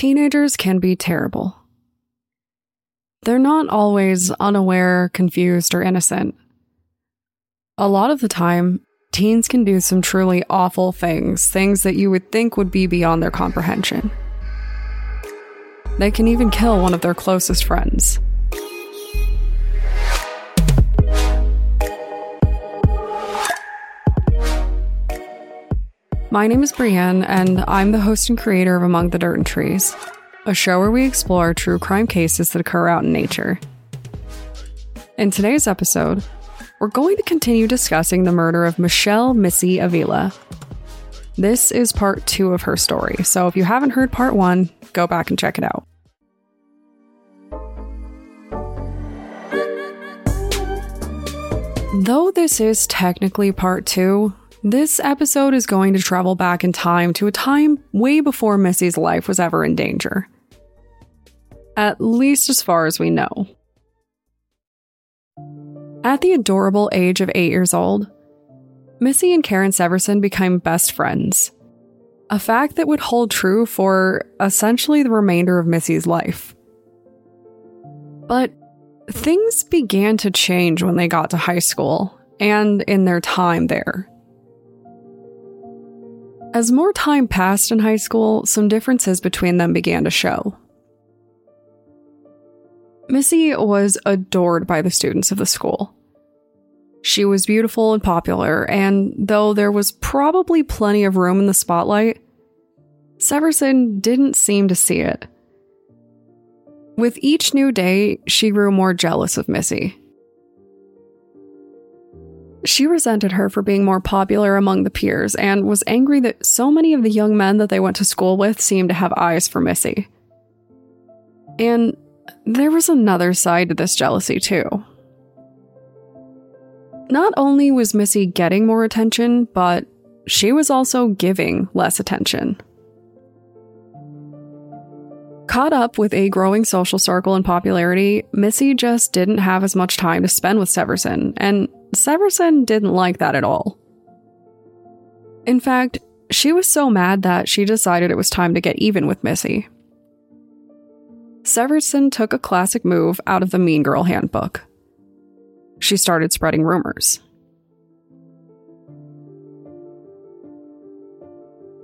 Teenagers can be terrible. They're not always unaware, confused, or innocent. A lot of the time, teens can do some truly awful things, things that you would think would be beyond their comprehension. They can even kill one of their closest friends. My name is Brienne, and I'm the host and creator of Among the Dirt and Trees, a show where we explore true crime cases that occur out in nature. In today's episode, we're going to continue discussing the murder of Michelle Missy Avila. This is part two of her story, so if you haven't heard part one, go back and check it out. Though this is technically part two, this episode is going to travel back in time to a time way before Missy's life was ever in danger. At least as far as we know. At the adorable age of eight years old, Missy and Karen Severson became best friends. A fact that would hold true for essentially the remainder of Missy's life. But things began to change when they got to high school and in their time there. As more time passed in high school, some differences between them began to show. Missy was adored by the students of the school. She was beautiful and popular, and though there was probably plenty of room in the spotlight, Severson didn't seem to see it. With each new day, she grew more jealous of Missy. She resented her for being more popular among the peers and was angry that so many of the young men that they went to school with seemed to have eyes for Missy. And there was another side to this jealousy, too. Not only was Missy getting more attention, but she was also giving less attention. Caught up with a growing social circle and popularity, Missy just didn't have as much time to spend with Severson, and Severson didn't like that at all. In fact, she was so mad that she decided it was time to get even with Missy. Severson took a classic move out of the Mean Girl handbook. She started spreading rumors.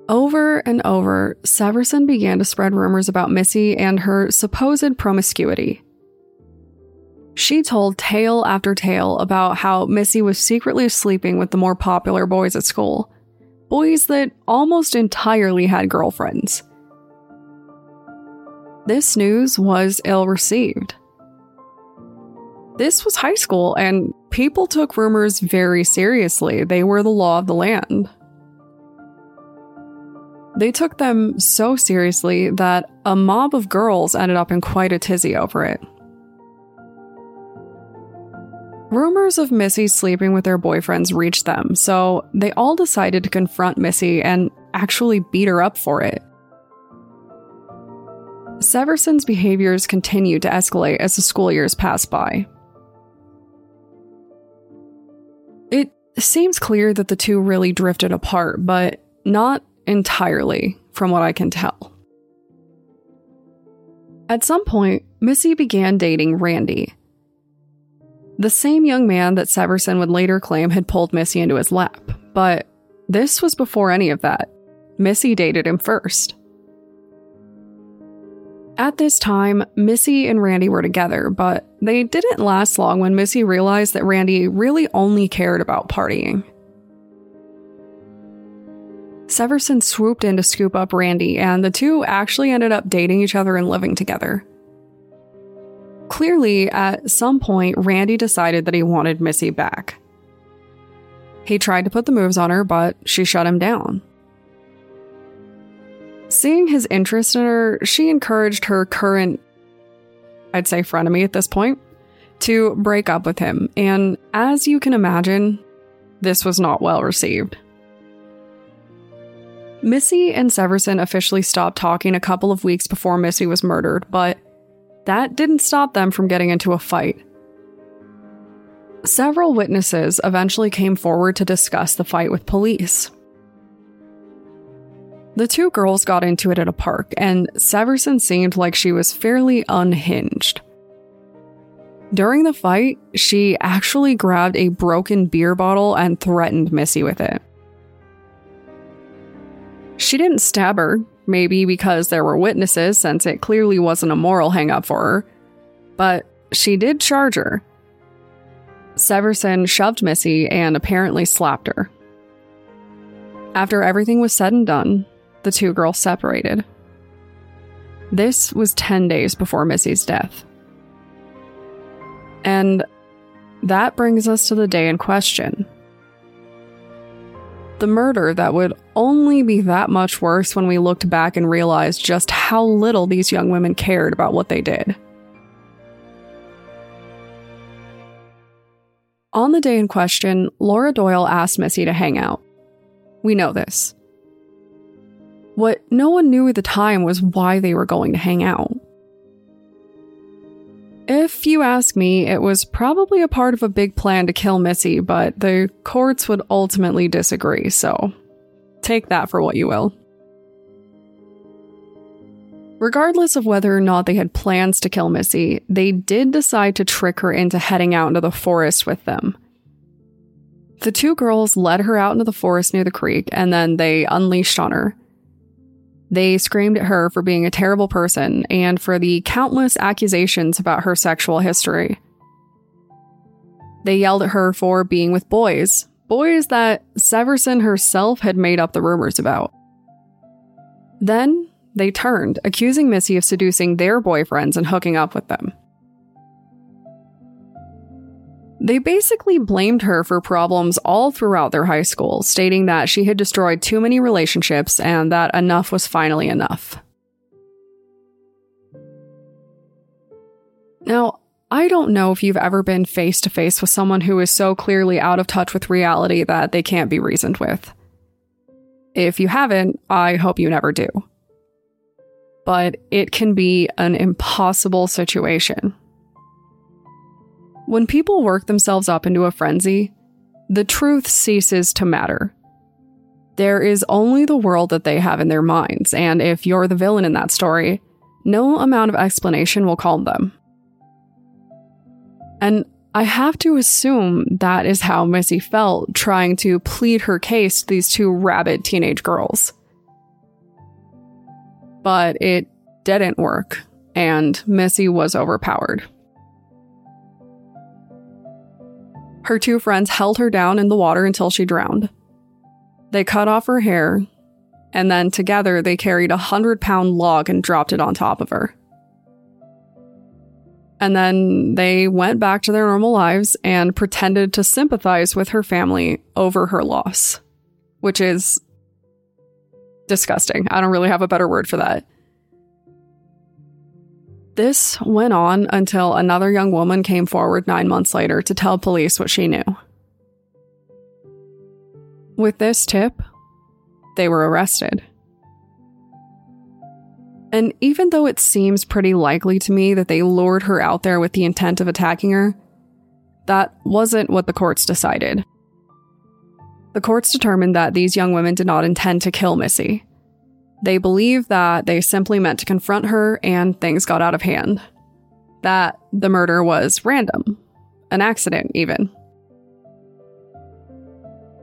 Over and over, Severson began to spread rumors about Missy and her supposed promiscuity. She told tale after tale about how Missy was secretly sleeping with the more popular boys at school, boys that almost entirely had girlfriends. This news was ill received. This was high school, and people took rumors very seriously. They were the law of the land. They took them so seriously that a mob of girls ended up in quite a tizzy over it. Rumors of Missy sleeping with their boyfriends reached them, so they all decided to confront Missy and actually beat her up for it. Severson's behaviors continued to escalate as the school years passed by. It seems clear that the two really drifted apart, but not entirely, from what I can tell. At some point, Missy began dating Randy, the same young man that Severson would later claim had pulled Missy into his lap. But this was before any of that. Missy dated him first. At this time, Missy and Randy were together, but they didn't last long when Missy realized that Randy really only cared about partying. Severson swooped in to scoop up Randy, and the two actually ended up dating each other and living together. Clearly, at some point, Randy decided that he wanted Missy back. He tried to put the moves on her, but she shut him down. Seeing his interest in her, she encouraged her current, I'd say frenemy at this point, to break up with him, and as you can imagine, this was not well received. Missy and Severson officially stopped talking a couple of weeks before Missy was murdered, but that didn't stop them from getting into a fight. Several witnesses eventually came forward to discuss the fight with police. The two girls got into it at a park, and Severson seemed like she was fairly unhinged. During the fight, she actually grabbed a broken beer bottle and threatened Missy with it. She didn't stab her, maybe because there were witnesses, since it clearly wasn't a moral hangup for her, but she did charge her. Severson shoved Missy and apparently slapped her. After everything was said and done, the two girls separated. This was 10 days before Missy's death. And that brings us to the day in question. The murder that would only be that much worse when we looked back and realized just how little these young women cared about what they did. On the day in question, Laura Doyle asked Missy to hang out. We know this. What no one knew at the time was why they were going to hang out. If you ask me, it was probably a part of a big plan to kill Missy, but the courts would ultimately disagree, so take that for what you will. Regardless of whether or not they had plans to kill Missy, they did decide to trick her into heading out into the forest with them. The two girls led her out into the forest near the creek and then they unleashed on her. They screamed at her for being a terrible person and for the countless accusations about her sexual history. They yelled at her for being with boys, boys that Severson herself had made up the rumors about. Then they turned, accusing Missy of seducing their boyfriends and hooking up with them. They basically blamed her for problems all throughout their high school, stating that she had destroyed too many relationships and that enough was finally enough. Now, I don't know if you've ever been face to face with someone who is so clearly out of touch with reality that they can't be reasoned with. If you haven't, I hope you never do. But it can be an impossible situation. When people work themselves up into a frenzy, the truth ceases to matter. There is only the world that they have in their minds, and if you're the villain in that story, no amount of explanation will calm them. And I have to assume that is how Missy felt trying to plead her case to these two rabid teenage girls. But it didn't work, and Missy was overpowered. Her two friends held her down in the water until she drowned. They cut off her hair, and then together they carried a hundred pound log and dropped it on top of her. And then they went back to their normal lives and pretended to sympathize with her family over her loss, which is disgusting. I don't really have a better word for that. This went on until another young woman came forward nine months later to tell police what she knew. With this tip, they were arrested. And even though it seems pretty likely to me that they lured her out there with the intent of attacking her, that wasn't what the courts decided. The courts determined that these young women did not intend to kill Missy. They believe that they simply meant to confront her and things got out of hand. That the murder was random, an accident, even.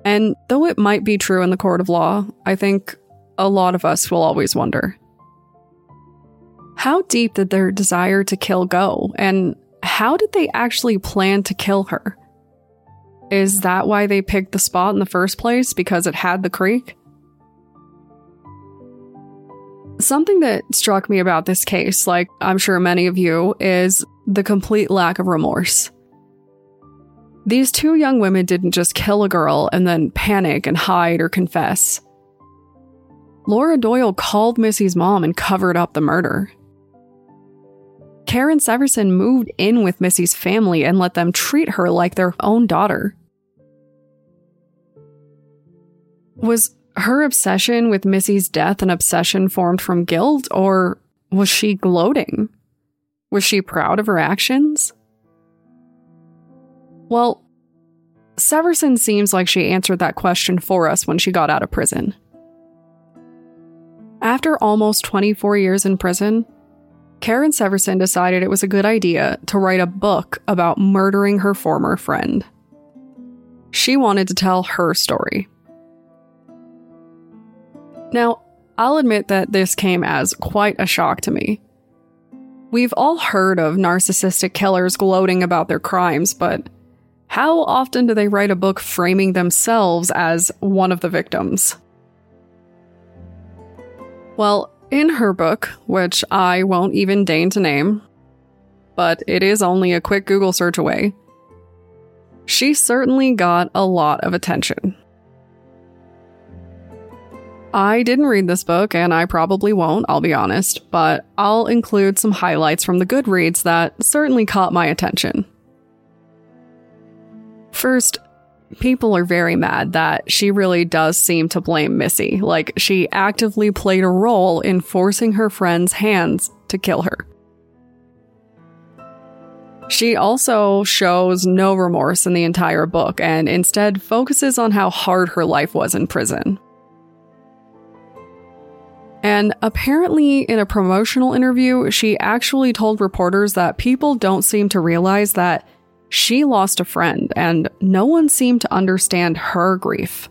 And though it might be true in the court of law, I think a lot of us will always wonder how deep did their desire to kill go, and how did they actually plan to kill her? Is that why they picked the spot in the first place because it had the creek? Something that struck me about this case, like I'm sure many of you, is the complete lack of remorse. These two young women didn't just kill a girl and then panic and hide or confess. Laura Doyle called Missy's mom and covered up the murder. Karen Severson moved in with Missy's family and let them treat her like their own daughter. Was her obsession with Missy's death an obsession formed from guilt, or was she gloating? Was she proud of her actions? Well, Severson seems like she answered that question for us when she got out of prison. After almost 24 years in prison, Karen Severson decided it was a good idea to write a book about murdering her former friend. She wanted to tell her story. Now, I'll admit that this came as quite a shock to me. We've all heard of narcissistic killers gloating about their crimes, but how often do they write a book framing themselves as one of the victims? Well, in her book, which I won't even deign to name, but it is only a quick Google search away, she certainly got a lot of attention. I didn't read this book, and I probably won't, I'll be honest, but I'll include some highlights from the Goodreads that certainly caught my attention. First, people are very mad that she really does seem to blame Missy, like she actively played a role in forcing her friend's hands to kill her. She also shows no remorse in the entire book and instead focuses on how hard her life was in prison. And apparently, in a promotional interview, she actually told reporters that people don't seem to realize that she lost a friend and no one seemed to understand her grief.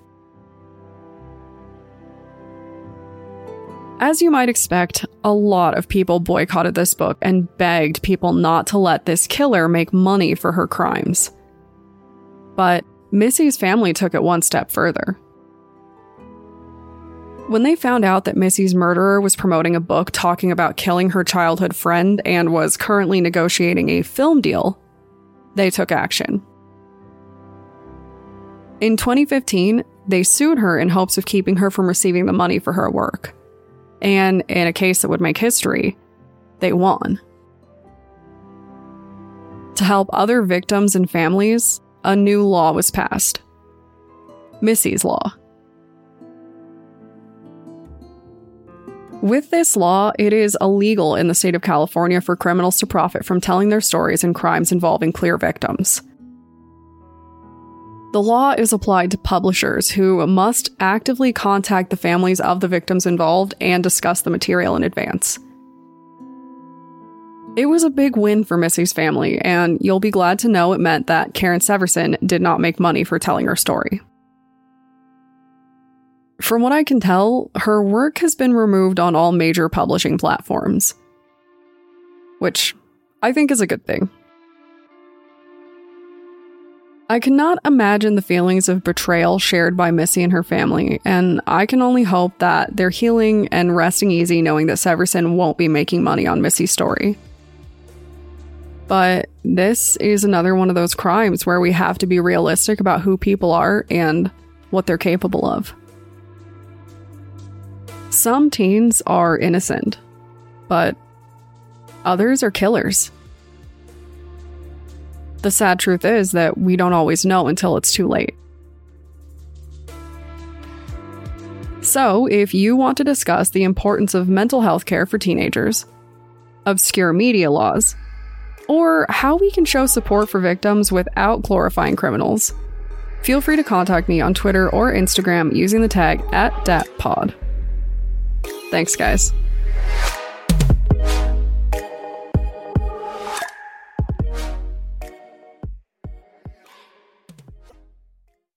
As you might expect, a lot of people boycotted this book and begged people not to let this killer make money for her crimes. But Missy's family took it one step further. When they found out that Missy's murderer was promoting a book talking about killing her childhood friend and was currently negotiating a film deal, they took action. In 2015, they sued her in hopes of keeping her from receiving the money for her work. And in a case that would make history, they won. To help other victims and families, a new law was passed Missy's Law. With this law, it is illegal in the state of California for criminals to profit from telling their stories and crimes involving clear victims. The law is applied to publishers who must actively contact the families of the victims involved and discuss the material in advance. It was a big win for Missy's family, and you'll be glad to know it meant that Karen Severson did not make money for telling her story. From what I can tell, her work has been removed on all major publishing platforms, which I think is a good thing. I cannot imagine the feelings of betrayal shared by Missy and her family, and I can only hope that they're healing and resting easy knowing that Severson won't be making money on Missy's story. But this is another one of those crimes where we have to be realistic about who people are and what they're capable of. Some teens are innocent, but others are killers. The sad truth is that we don't always know until it's too late. So, if you want to discuss the importance of mental health care for teenagers, obscure media laws, or how we can show support for victims without glorifying criminals, feel free to contact me on Twitter or Instagram using the tag at DatPod. Thanks, guys.